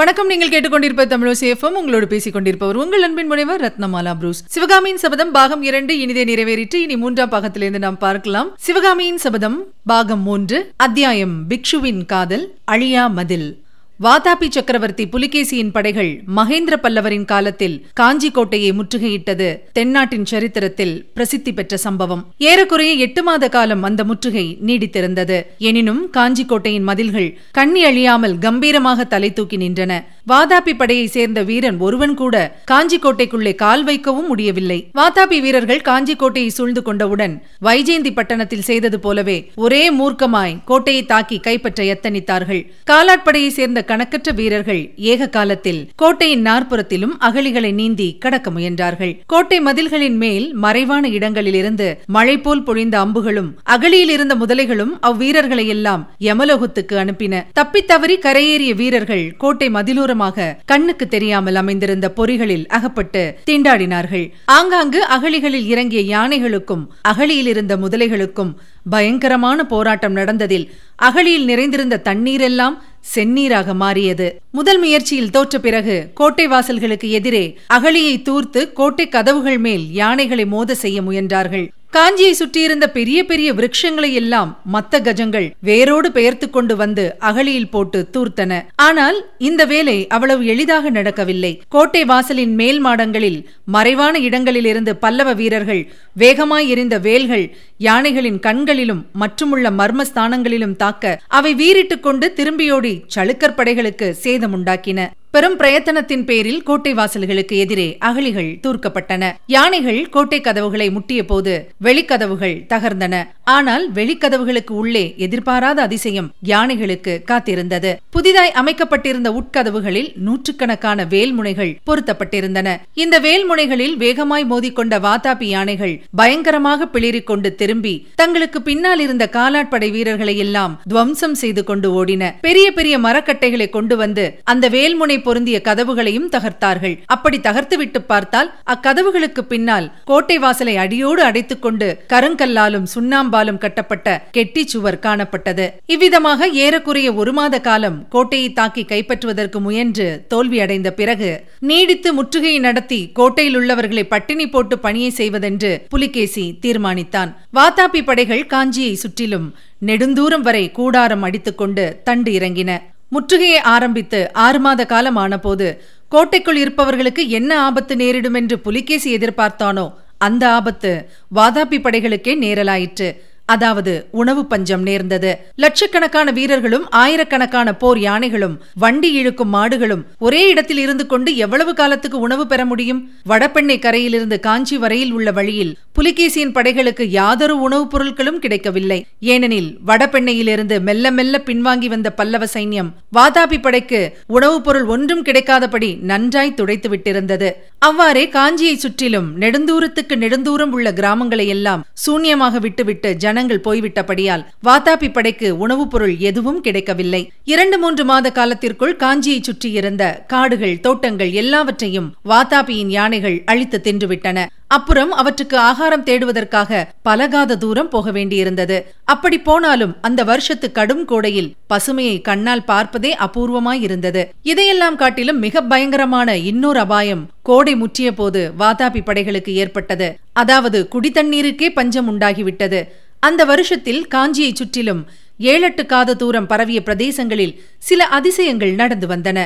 வணக்கம். நீங்கள் கேட்டுக்கொண்டிருப்ப தமிழசேஃபம் உங்களோடு பேசிக் கொண்டிருப்பவர் உங்கள் அன்பின் முனைவர் ரத்னமாலா புரூஸ். சிவகாமியின் சபதம் பாகம் இரண்டு இனிதே நிறைவேறிட்டு இனி மூன்றாம் பாகத்திலிருந்து நாம் பார்க்கலாம். சிவகாமியின் சபதம் பாகம் மூன்று அத்தியாயம் பிக்ஷுவின் காதல் அழியா மதில். வாதாபி சக்கரவர்த்தி புலிகேசியின் படைகள் மகேந்திர பல்லவரின் காலத்தில் காஞ்சி கோட்டையை முற்றுகையிட்டது. தென்னாட்டின் சரித்திரத்தில் பிரசித்தி பெற்ற சம்பவம். ஏறக்குறைய எட்டு மாத காலம் அந்த முற்றுகை நீடித்திருந்தது. எனினும் காஞ்சி கோட்டையின் மதில்கள் கண்ணி அழியாமல் கம்பீரமாக தலை தூக்கி நின்றன. வாதாபி படையை சேர்ந்த வீரன் ஒருவன் கூட காஞ்சி கோட்டைக்குள்ளே கால் வைக்கவும் முடியவில்லை. வாதாபி வீரர்கள் காஞ்சி கோட்டையை சூழ்ந்து கொண்டவுடன் வைஜெயந்தி பட்டணத்தில் செய்தது போலவே ஒரே மூர்க்கமாய் கோட்டையை தாக்கி கைப்பற்ற எத்தனித்தார்கள் காலாட்படையை சேர்ந்த கணக்கற்ற வீரர்கள் ஏக காலத்தில் கோட்டையின் நாற்புறத்திலும் அகழிகளை நீந்தி கடக்க முயன்றார்கள். கோட்டை மதில்களின் மேல் மறைவான இடங்களிலிருந்து மழை போல் பொழிந்த அம்புகளும் அகழியில் இருந்த முதலைகளும் அவ்வீரர்களை எல்லாம் யமலோகத்துக்கு அனுப்பின. தப்பித்தவறி கரையேறிய வீரர்கள் கோட்டை மதிலோரமாக கண்ணுக்கு தெரியாமல் அமைந்திருந்த பொறிகளில் அகப்பட்டு திண்டாடினார்கள். ஆங்காங்கு அகழிகளில் இறங்கிய யானைகளுக்கும் அகழியில் இருந்த முதலைகளுக்கும் பயங்கரமான போராட்டம் நடந்ததில் அகழியில் நிறைந்திருந்த தண்ணீரெல்லாம் செந்நீராக மாறியது. முதல் முயற்சியில் தோற்ற பிறகு கோட்டை வாசல்களுக்கு எதிரே அகழியை தூர்த்து கோட்டை கதவுகள் மேல் யானைகளை மோத செய்ய முயன்றார்கள். காஞ்சியை சுற்றியிருந்த பெரிய பெரிய விருட்சங்களை எல்லாம் மத்த கஜங்கள் வேரோடு பெயர்த்து கொண்டு வந்து அகழியில் போட்டு தூர்த்தன. ஆனால் இந்த வேலை அவ்வளவு எளிதாக நடக்கவில்லை. கோட்டை வாசலின் மேல் மாடங்களில் மறைவான இடங்களிலிருந்து பல்லவ வீரர்கள் வேகமாய் எரிந்த வேல்கள் யானைகளின் கண்களிலும் மற்றுமுள்ள மர்ம ஸ்தானங்களிலும் தாக்க அவை வீறிட்டுக் கொண்டு திரும்பியோடி சளுக்கர் படைகளுக்கு சேதமுண்டாக்கின. பெரும் பிரயத்தனத்தின் பேரில் கோட்டை வாசல்களுக்கு எதிரே அகழிகள் தூர்க்கப்பட்டன. யானைகள் கோட்டை கதவுகளை முட்டிய போது வெளிக்கதவுகள் தகர்ந்தன. ஆனால் வெளிக்கதவுகளுக்கு உள்ளே எதிர்பாராத அதிசயம் யானைகளுக்கு காத்திருந்தது. புதிதாய் அமைக்கப்பட்டிருந்த உட்கதவுகளில் நூற்றுக்கணக்கான வேல்முனைகள் பொருத்தப்பட்டிருந்தன. இந்த வேல்முனைகளில் வேகமாய் மோதிக்கொண்ட வாதாபி யானைகள் பயங்கரமாக பிளிரிக் கொண்டு திரும்பி தங்களுக்கு பின்னால் இருந்த காலாட்படை வீரர்களை எல்லாம் துவம்சம் செய்து கொண்டு ஓடின. பெரிய பெரிய மரக்கட்டைகளை கொண்டு வந்து அந்த வேல்முனை பொருந்திய கதவுகளையும் தகர்த்தார்கள். அப்படி தகர்த்துவிட்டு பார்த்தால் அக்கதவுகளுக்கு பின்னால் கோட்டை வாசலை அடியோடு அடைத்துக் கொண்டு கருங்கல்லாலும் சுண்ணாம்பாலும் கட்டப்பட்ட கெட்டி சுவர் காணப்பட்டது. இவ்விதமாக ஏறக்குறைய ஒரு மாத காலம் கோட்டையை தாக்கி கைப்பற்றுவதற்கு முயன்று தோல்வியடைந்த பிறகு நீடித்து முற்றுகையை நடத்தி கோட்டையில் உள்ளவர்களை பட்டினி போட்டு பணியை செய்வதென்று புலிகேசி தீர்மானித்தான். வாத்தாபி படைகள் காஞ்சியை சுற்றிலும் நெடுந்தூரம் வரை கூடாரம் அடித்துக்கொண்டு தண்டு இறங்கின. முற்றுகையை ஆரம்பித்து ஆறு மாத காலம் ஆனபோது கோட்டைக்குள் இருப்பவர்களுக்கு என்ன ஆபத்து நேரிடும் என்று புலிகேசி எதிர்பார்த்தானோ அந்த ஆபத்து வாதாபி படைகளுக்கே நேரலாயிற்று. அதாவது உணவு பஞ்சம் நேர்ந்தது. லட்சக்கணக்கான வீரர்களும் ஆயிரக்கணக்கான போர் யானைகளும் வண்டி இழுக்கும் மாடுகளும் ஒரே இடத்தில் இருந்து கொண்டு எவ்வளவு காலத்துக்கு உணவு பெற முடியும்? வடபெண்ணை கரையிலிருந்து காஞ்சி வரையில் உள்ள வழியில் புலிகேசியின் படைகளுக்கு யாதொரு உணவுப் பொருட்களும் கிடைக்கவில்லை. ஏனெனில் வடபெண்ணையிலிருந்து மெல்ல மெல்ல பின்வாங்கி வந்த பல்லவ சைன்யம் வாதாபி படைக்கு உணவுப் பொருள் ஒன்றும் கிடைக்காதபடி நன்றாய் துடைத்து விட்டிருந்தது. அவ்வாறே காஞ்சியை சுற்றிலும் நெடுந்தூரத்துக்கு நெடுந்தூரம் உள்ள கிராமங்களை எல்லாம் சூன்யமாக விட்டுவிட்டு ஜனங்கள் போய்விட்டபடியால் வாதாபி படைக்கு உணவுப் பொருள் எதுவும் கிடைக்கவில்லை. இரண்டு மூன்று மாத காலத்திற்குள் காஞ்சியை சுற்றியிருந்த காடுகள் தோட்டங்கள் எல்லாவற்றையும் வாதாபியின் யானைகள் அழித்து தின்றுவிட்டன. அப்புறம் அவற்றுக்கு ஆகாரம் தேடுவதற்காக பலகாத தூரம் போக வேண்டியிருந்தது. அப்படி போனாலும் அந்த வருஷத்து கடும் கோடையில் பசுமையை கண்ணால் பார்ப்பதே அபூர்வமாயிருந்தது. இதையெல்லாம் காட்டிலும் மிக பயங்கரமான இன்னொரு அபாயம் கோடை முற்றிய போது வாதாபி படைகளுக்கு ஏற்பட்டது. அதாவது குடித்தண்ணீருக்கே பஞ்சம் உண்டாகிவிட்டது. அந்த வருஷத்தில் காஞ்சியை சுற்றிலும் ஏழெட்டு காத தூரம் பரவிய பிரதேசங்களில் சில அதிசயங்கள் நடந்து வந்தன.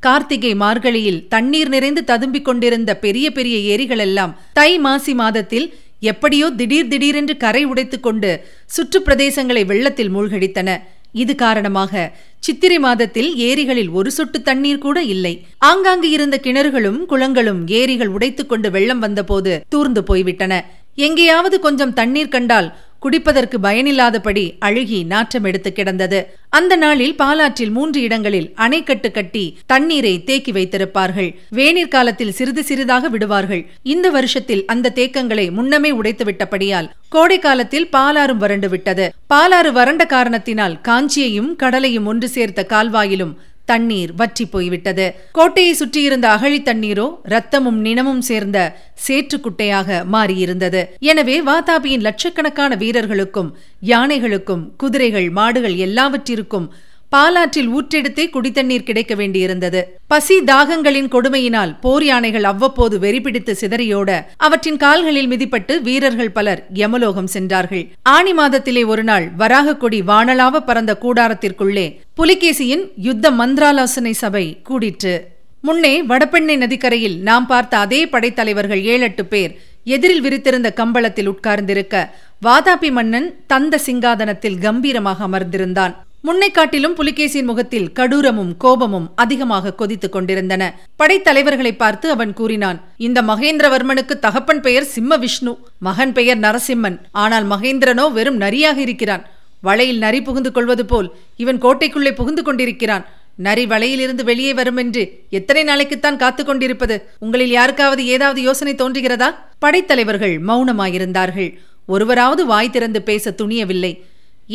கார்த்திகை மார்கழியில் தண்ணீர் நிறைந்து ததும்பிக் கொண்டிருந்த பெரிய பெரிய ஏரிகளெல்லாம் தை மாசி மாதத்தில் எப்படியோ திடீர் திடீரென்று கரை உடைத்துக் கொண்டு சுற்றுப்பிரதேசங்களை வெள்ளத்தில் மூழ்கடித்தன. இது காரணமாக சித்திரை மாதத்தில் ஏரிகளில் ஒரு சொட்டு தண்ணீர் கூட இல்லை. ஆங்காங்கு இருந்த கிணறுகளும் குளங்களும் ஏரிகள் உடைத்துக்கொண்டு வெள்ளம் வந்தபோது தூர்ந்து போய்விட்டன. எங்கேயாவது கொஞ்சம் தண்ணீர் கண்டால் குடிப்பதற்கு பயனில்லாதபடி அழுகி நாற்றம் எடுத்து கிடந்தது. அந்த நாளில் பாலாற்றில் மூன்று இடங்களில் அணைக்கட்டு கட்டி தண்ணீரை தேக்கி வைத்திருப்பார்கள். வேநீர் காலத்தில் சிறிது சிறிதாக விடுவார்கள். இந்த வருஷத்தில் அந்த தேக்கங்களை முன்னமே உடைத்து விட்டபடியால் கோடை காலத்தில் பாலாறும் வறண்டு விட்டது. பாலாறு வறண்ட காரணத்தினால் காஞ்சியையும் கடலையும் ஒன்று சேர்த்த கால்வாயிலும் தண்ணீர் வற்றி போய்விட்டது. கோட்டையை சுற்றியிருந்த அகழி தண்ணீரோ ரத்தமும் நினமும் சேர்ந்த சேற்றுக்குட்டையாக மாறியிருந்தது. எனவே வாதாபியின் லட்சக்கணக்கான வீரர்களுக்கும் யானைகளுக்கும் குதிரைகள் மாடுகள் எல்லாவற்றிற்கும் பாலாற்றில் ஊற்றெடுத்தே குடித்தண்ணீர் கிடைக்க வேண்டியிருந்தது. பசி தாகங்களின் கொடுமையினால் போர் யானைகள் அவ்வப்போது வெறிபிடித்து சிதறியோட அவற்றின் கால்களில் மிதிப்பட்டு வீரர்கள் பலர் யமலோகம் சென்றார்கள். ஆணி மாதத்திலே ஒரு நாள் வராக கொடி வானலாவ பறந்த கூடாரத்திற்குள்ளே புலிகேசியின் யுத்த மந்திராலோசனை சபை கூடிற்று. முன்னே வடபெண்ணை நதிக்கரையில் நாம் பார்த்த அதே படைத்தலைவர்கள் ஏழெட்டு பேர் எதிரில் விரித்திருந்த கம்பளத்தில் உட்கார்ந்திருக்க வாதாபி மன்னன் தந்த சிங்காதனத்தில் கம்பீரமாக அமர்ந்திருந்தான். முன்னை காட்டிலும் புலிகேசியின் முகத்தில் கடூரமும் கோபமும் அதிகமாக கொதித்துக் கொண்டிருந்தன. படைத்தலைவர்களை பார்த்து அவன் கூறினான் இந்த மகேந்திரவர்மனுக்கு தகப்பன் பெயர் சிம்ம விஷ்ணு மகன் பெயர் நரசிம்மன். ஆனால் மகேந்திரனோ வெறும் நரியாக இருக்கிறான். வளையில் நரி புகுந்து கொள்வது போல் இவன் கோட்டைக்குள்ளே புகுந்து கொண்டிருக்கிறான். நரி வலையிலிருந்து வெளியே வரும் என்று எத்தனை நாளைக்குத்தான் காத்துக் கொண்டிருப்பது? உங்களில் யாருக்காவது ஏதாவது யோசனை தோன்றுகிறதா? படைத்தலைவர்கள் மௌனமாயிருந்தார்கள். ஒருவராவது வாய் திறந்து பேச துணியவில்லை.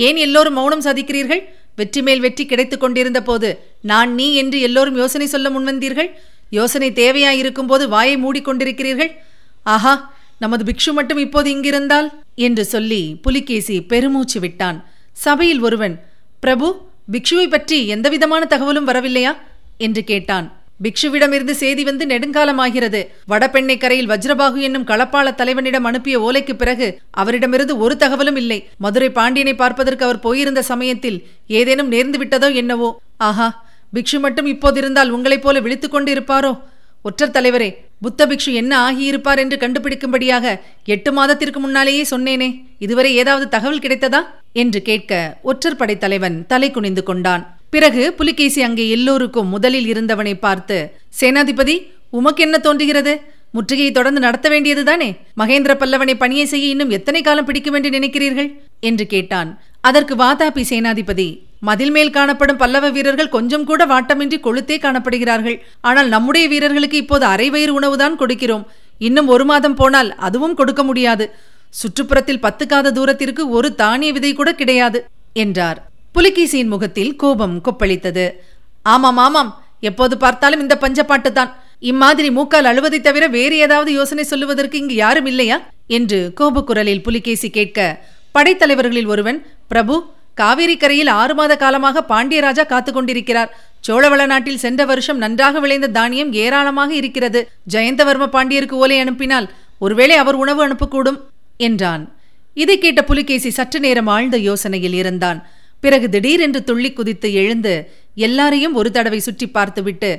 ஏன் எல்லோரும் மௌனம் சாதிக்கிறீர்கள்? வெற்றி மேல் வெற்றி கிடைத்துக் கொண்டிருந்த போது நான் நீ என்று எல்லோரும் யோசனை சொல்ல முன்வந்தீர்கள்? யோசனை தேவையாயிருக்கும் போது வாயை மூடிக்கொண்டிருக்கிறீர்கள் ஆஹா நமது பிக்ஷு மட்டும் இப்போது இங்கிருந்தால்? என்று சொல்லி புலிகேசி பெருமூச்சு விட்டான். சபையில் ஒருவன் பிரபு பிக்ஷுவை பற்றி எந்தவிதமான தகவலும் வரவில்லையா? என்று கேட்டான். பிக்ஷுவிடமிருந்து செய்தி வந்து நெடுங்காலமாகிறது. வடபெண்ணை கரையில் வஜ்ரபாகு என்னும் களப்பாள தலைவனிடம் அனுப்பிய ஓலைக்கு பிறகு அவரிடமிருந்து ஒரு தகவலும் இல்லை. மதுரை பாண்டியனை பார்ப்பதற்கு அவர் போயிருந்த சமயத்தில் ஏதேனும் நேர்ந்து விட்டதோ என்னவோ? ஆஹா பிக்ஷு மட்டும் இப்போதிருந்தால் உங்களைப் போல விழித்துக் கொண்டு இருப்பாரோ ஒற்றர் தலைவரே புத்த பிக்ஷு என்ன ஆகியிருப்பார் என்று கண்டுபிடிக்கும்படியாக எட்டு மாதத்திற்கு முன்னாலேயே சொன்னேனே. இதுவரை ஏதாவது தகவல் கிடைத்ததா? என்று கேட்க ஒற்றர் படைத்தலைவன் தலை குனிந்து கொண்டான். பிறகு புலிகேசி அங்கே எல்லோருக்கும் முதலில் இருந்தவனை பார்த்து சேனாதிபதி உமக்கு என்ன தோன்றுகிறது? முற்றுகையை தொடர்ந்து நடத்த வேண்டியதுதானே? மகேந்திர பல்லவனை பணியை செய்ய இன்னும் எத்தனை காலம் பிடிக்கும் என்று நினைக்கிறீர்கள்? என்று கேட்டான். அதற்கு வாதாபி சேனாதிபதி மதில் மேல் காணப்படும் பல்லவ வீரர்கள் கொஞ்சம் கூட வாட்டமின்றி கொளுத்தே காணப்படுகிறார்கள். ஆனால் நம்முடைய வீரர்களுக்கு இப்போது அரை வயிறு உணவுதான் கொடுக்கிறோம். இன்னும் ஒரு மாதம் போனால் அதுவும் கொடுக்க முடியாது. சுற்றுப்புறத்தில் பத்து காத தூரத்திற்கு ஒரு தானிய விதை கூட கிடையாது என்றார். புலிகேசியின் முகத்தில் கோபம் கொப்பளித்தது. ஆமாம் ஆமாம். எப்போது பார்த்தாலும் இந்த பஞ்சப்பாட்டு தான் இம்மாதிரி மூக்கால் அழுவதை தவிர வேறு ஏதாவது யோசனை சொல்லுவதற்கு இங்கு யாரும் இல்லையா? என்று கோபக்குரலில் புலிகேசி கேட்க படைத்தலைவர்களில் ஒருவன் பிரபு காவேரி கரையில் ஆறு மாத காலமாக பாண்டியராஜா காத்து கொண்டிருக்கிறார். சோழவள நாட்டில் சென்ற வருஷம் நன்றாக விளைந்த தானியம் ஏராளமாக இருக்கிறது. ஜெயந்தவர்ம பாண்டியருக்கு ஓலை அனுப்பினால் ஒருவேளை அவர் உணவு அனுப்பக்கூடும் என்றான். இதை கேட்ட புலிகேசி சற்று நேரம் ஆழ்ந்த யோசனையில் இருந்தான். பிறகு திடீரென்று துள்ளி குதித்து எழுந்து எல்லாரையும் ஒரு தடவை சுற்றி பார்த்துவிட்டு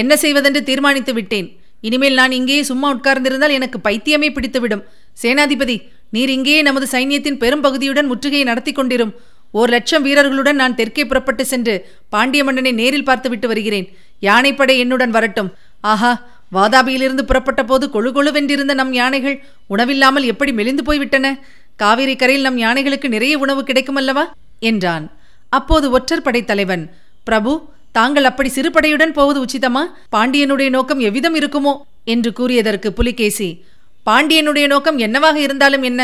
என்ன செய்வதென்று தீர்மானித்து விட்டேன். இனிமேல் நான் இங்கேயே சும்மா உட்கார்ந்திருந்தால் எனக்கு பைத்தியமே பிடித்துவிடும். சேனாதிபதி நீர் இங்கேயே நமது சைன்யத்தின் பெரும் பகுதியுடன் முற்றுகையை நடத்தி கொண்டிரும். ஓர் லட்சம் வீரர்களுடன் நான் தெற்கே புறப்பட்டு சென்று பாண்டிய மன்னனை நேரில் பார்த்துவிட்டு வருகிறேன். யானைப்படை என்னுடன் வரட்டும். ஆஹா வாதாபியிலிருந்து புறப்பட்ட போது கொழு கொழுவென்றிருந்த நம் யானைகள் உணவில்லாமல் எப்படி மெலிந்து போய்விட்டன? காவிரி கரையில் நம் யானைகளுக்கு நிறைய உணவு கிடைக்குமல்லவா? என்றான். அப்போது ஒற்றர் படை தலைவன் பிரபு தாங்கள் அப்படி சிறுபடையுடன் போவது உச்சிதமா? பாண்டியனுடைய நோக்கம் எவ்விதம் இருக்குமோ? என்று கூறியதற்கு புலிகேசி பாண்டியனுடைய நோக்கம் என்னவாக இருந்தாலும் என்ன?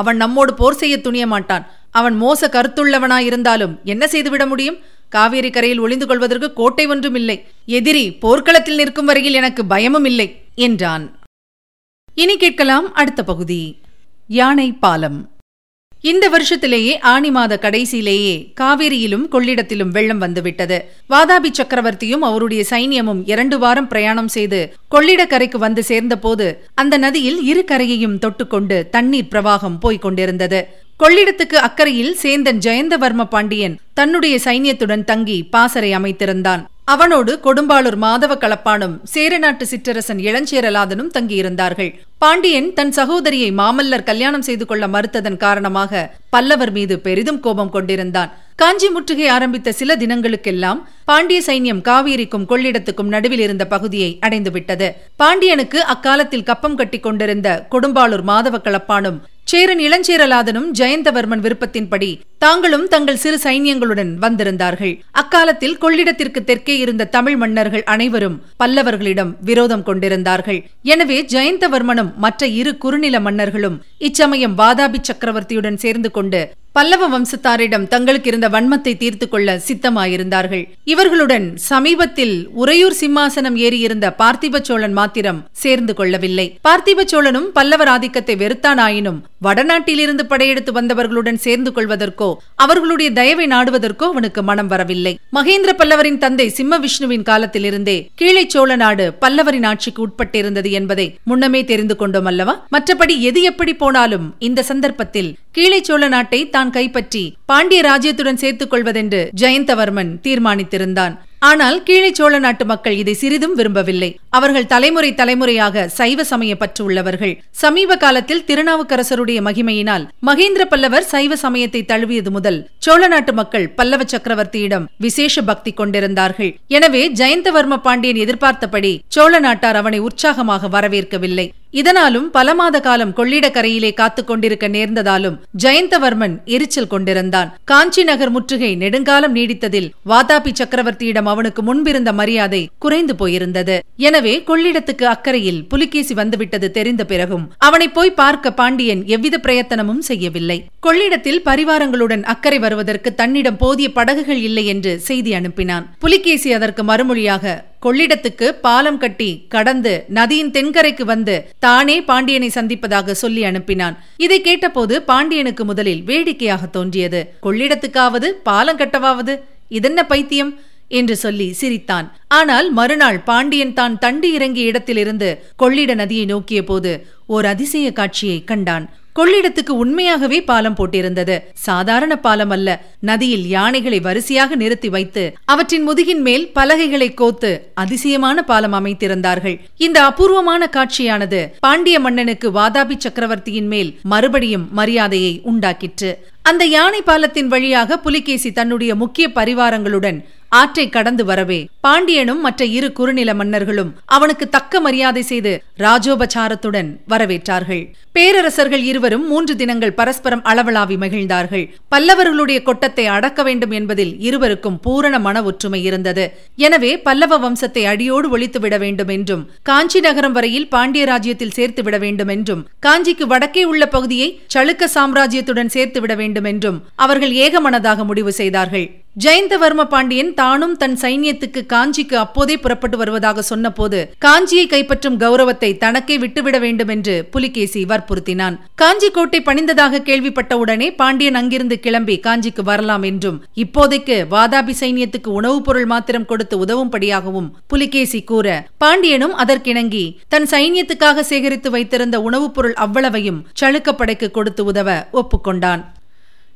அவன் நம்மோடு போர் செய்ய துணிய மாட்டான். அவன் மோச கருத்துள்ளவனாயிருந்தாலும் என்ன செய்துவிட முடியும்? காவேரி கரையில் ஒளிந்து கொள்வதற்கு கோட்டை ஒன்றும் இல்லை எதிரி போர்க்களத்தில் நிற்கும் வரையில் எனக்கு பயமும் இல்லை என்றான். இனி கேட்கலாம் அடுத்த பகுதி. யானை பாலம். இந்த வருஷத்திலேயே ஆணி மாத கடைசியிலேயே காவேரியிலும் கொள்ளிடத்திலும் வெள்ளம் வந்துவிட்டது. வாதாபி சக்கரவர்த்தியும் அவருடைய சைன்யமும் இரண்டு வாரம் பிரயாணம் செய்து கொள்ளிடக்கரைக்கு வந்து சேர்ந்தபோது அந்த நதியில் இரு கரையையும் தொட்டுக்கொண்டு தண்ணீர் பிரவாகம் போய்க் கொண்டிருந்தது. கொள்ளிடத்துக்கு அக்கறையில் சேந்தன் ஜெயந்தவர்ம பாண்டியன் தன்னுடைய சைன்யத்துடன் தங்கி பாசறை அமைத்திருந்தான். அவனோடு கொடும்பாளூர் மாதவ களப்பானும் சேரநாட்டு சிற்றரசன் இளஞ்சேரலாதனும் தங்கியிருந்தார்கள். பாண்டியன் தன் சகோதரியை மாமல்லர் கல்யாணம் செய்து கொள்ள மறுத்ததன் காரணமாக பல்லவர் மீது பெரிதும் கோபம் கொண்டிருந்தான். காஞ்சி முற்றுகை ஆரம்பித்த சில தினங்களுக்கெல்லாம் பாண்டிய சைன்யம் காவேரிக்கும் கொள்ளிடத்துக்கும் நடுவில் இருந்த பகுதியை அடைந்துவிட்டது. பாண்டியனுக்கு அக்காலத்தில் கப்பம் கட்டி கொண்டிருந்த கொடும்பாளூர் மாதவ களப்பானும் சேரன் இளஞ்சேரலாதனும் ஜெயந்தவர்மன் விருப்பத்தின்படி தாங்களும் தங்கள் சிறு சைன்யங்களுடன் வந்திருந்தார்கள். அக்காலத்தில் கொள்ளிடத்திற்கு தெற்கே இருந்த தமிழ் மன்னர்கள் அனைவரும் பல்லவர்களிடம் விரோதம் கொண்டிருந்தார்கள். எனவே ஜெயந்தவர்மனும் மற்ற இரு குறுநில மன்னர்களும் இச்சமயம் வாதாபி சக்கரவர்த்தியுடன் சேர்ந்து கொண்டு பல்லவ வம்சத்தாரிடம் தங்களுக்கு இருந்த வன்மத்தை தீர்த்து கொள்ள சித்தமாயிருந்தார்கள். இவர்களுடன் சமீபத்தில் உறையூர் சிம்மாசனம் ஏறியிருந்த பார்த்திப சோழன் மாத்திரம் சேர்ந்து கொள்ளவில்லை. பார்த்திப சோழனும் பல்லவர் ஆதிக்கத்தை வெறுத்தானாயினும் வடநாட்டிலிருந்து படையெடுத்து வந்தவர்களுடன் சேர்ந்து கொள்வதற்கோ அவர்களுடைய தயவை நாடுவதற்கோ அவனுக்கு மனம் வரவில்லை. மகேந்திர பல்லவரின் தந்தை சிம்ம விஷ்ணுவின் காலத்திலிருந்தே கீழே சோழ நாடு பல்லவரின் ஆட்சிக்கு உட்பட்டிருந்தது என்பதை முன்னமே தெரிந்து கொண்டோம் அல்லவா? மற்றபடி எது எப்படி போனாலும் இந்த சந்தர்ப்பத்தில் கீழே சோழ நாட்டை தான் கைப்பற்றி பாண்டிய ராஜ்யத்துடன் சேர்த்துக் கொள்வதென்று ஜெயந்தவர்மன் தீர்மானித்திருந்தான். ஆனால் கீழே சோழ நாட்டு மக்கள் இதை சிறிதும் விரும்பவில்லை. அவர்கள் தலைமுறை தலைமுறையாக சைவ சமய பற்று உள்ளவர்கள் சமீப காலத்தில் திருநாவுக்கரசருடைய மகிமையினால் மகேந்திர பல்லவர் சைவ சமயத்தை தழுவியது முதல் சோழ நாட்டு மக்கள் பல்லவ சக்கரவர்த்தியிடம் விசேஷ பக்தி கொண்டிருந்தார்கள். எனவே ஜெயந்தவர்ம பாண்டியன் எதிர்பார்த்தபடி சோழ நாட்டார் அவனை உற்சாகமாக வரவேற்கவில்லை. இதனாலும் பல மாத காலம் கொள்ளிடக்கரையிலே காத்துக் கொண்டிருக்க நேர்ந்ததாலும் ஜெயந்தவர்மன் எரிச்சல் கொண்டிருந்தான். காஞ்சி நகர் முற்றுகை நெடுங்காலம் நீடித்ததில் வாதாபி சக்கரவர்த்தியிடம் அவனுக்கு முன்பிருந்த மரியாதை குறைந்து போயிருந்தது. எனவே கொள்ளிடத்துக்கு அக்கறையில் புலிகேசி வந்துவிட்டது தெரிந்த பிறகும் அவனை போய் பார்க்க பாண்டியன் எவ்வித பிரயத்தனமும் செய்யவில்லை. கொள்ளிடத்தில் பரிவாரங்களுடன் அக்கறை வருவதற்கு தன்னிடம் போதிய படகுகள் இல்லை என்று செய்தி அனுப்பினான். புலிகேசி அதற்கு மறுமொழியாக கொள்ளிடத்துக்கு பாலம் கட்டி கடந்து நதியின் தென்கரைக்கு வந்து தானே பாண்டியனை சந்திப்பதாக சொல்லி அனுப்பினான். இதை கேட்டபோது பாண்டியனுக்கு முதலில் வேடிக்கையாக தோன்றியது. கொள்ளிடத்துக்காவது பாலம் கட்டவாவது இதென்ன பைத்தியம்? என்று சொல்லி சிரித்தான். ஆனால் மறுநாள் பாண்டியன் தான் தண்டு இறங்கிய இடத்திலிருந்து கொள்ளிட நதியை நோக்கிய போது ஓர் அதிசய காட்சியை கண்டான். கொள்ளிடத்துக்கு உண்மையாகவே பாலம் போட்டிருந்தது. சாதாரண பாலம் அல்ல. நதியில் யானைகளை வரிசையாக நிறுத்தி வைத்து அவற்றின் முதுகின் மேல் பலகைகளை கோத்து அதிசயமான பாலம் அமைத்திருந்தார்கள். இந்த அபூர்வமான காட்சியானது பாண்டிய மன்னனுக்கு வாதாபி சக்கரவர்த்தியின் மேல் மறுபடியும் மரியாதையை உண்டாக்கிற்று. அந்த யானை பாலத்தின் வழியாக புலிகேசி தன்னுடைய முக்கிய பரிவாரங்களுடன் ஆற்றை கடந்து வரவே. பாண்டியனும் மற்ற இரு குறுநில மன்னர்களும் அவனுக்கு தக்க மரியாதை செய்து ராஜோபச்சாரத்துடன் வரவேற்றார்கள். பேரரசர்கள் இருவரும் மூன்று தினங்கள் பரஸ்பரம் அளவலாவி மகிழ்ந்தார்கள். பல்லவர்களுடைய கொட்டத்தை அடக்க வேண்டும் என்பதில் இருவருக்கும் பூரண மன ஒற்றுமை இருந்தது. எனவே பல்லவ வம்சத்தை அடியோடு ஒழித்துவிட வேண்டும் என்றும் காஞ்சி நகரம் வரையில் பாண்டிய ராஜ்யத்தில் சேர்த்து விட வேண்டும் என்றும் காஞ்சிக்கு வடக்கே உள்ள பகுதியை சளுக்க சாம்ராஜ்யத்துடன் சேர்த்து விட வேண்டும் என்றும் அவர்கள் ஏகமனதாக முடிவு செய்தார்கள். ஜெயந்தவர்ம பாண்டியன் தானும் தன் சைன்யத்துக்கு காஞ்சிக்கு அப்போதே புறப்பட்டு வருவதாக சொன்னபோது காஞ்சியை கைப்பற்றும் கௌரவத்தை தனக்கே விட்டுவிட வேண்டும் என்று புலிகேசி வற்புறுத்தினான். காஞ்சி கோட்டை பணிந்ததாக கேள்விப்பட்டவுடனே பாண்டியன் அங்கிருந்து கிளம்பி காஞ்சிக்கு வரலாம் என்றும் இப்போதைக்கு வாதாபி சைன்யத்துக்கு உணவுப் பொருள் மாத்திரம் கொடுத்து உதவும்படியாகவும் புலிகேசி கூற பாண்டியனும் அதற்கிணங்கி தன் சைன்யத்துக்காக சேகரித்து வைத்திருந்த உணவுப் பொருள் அவ்வளவையும் சளுக்கப்படைக்கு கொடுத்து உதவ ஒப்புக்கொண்டான்.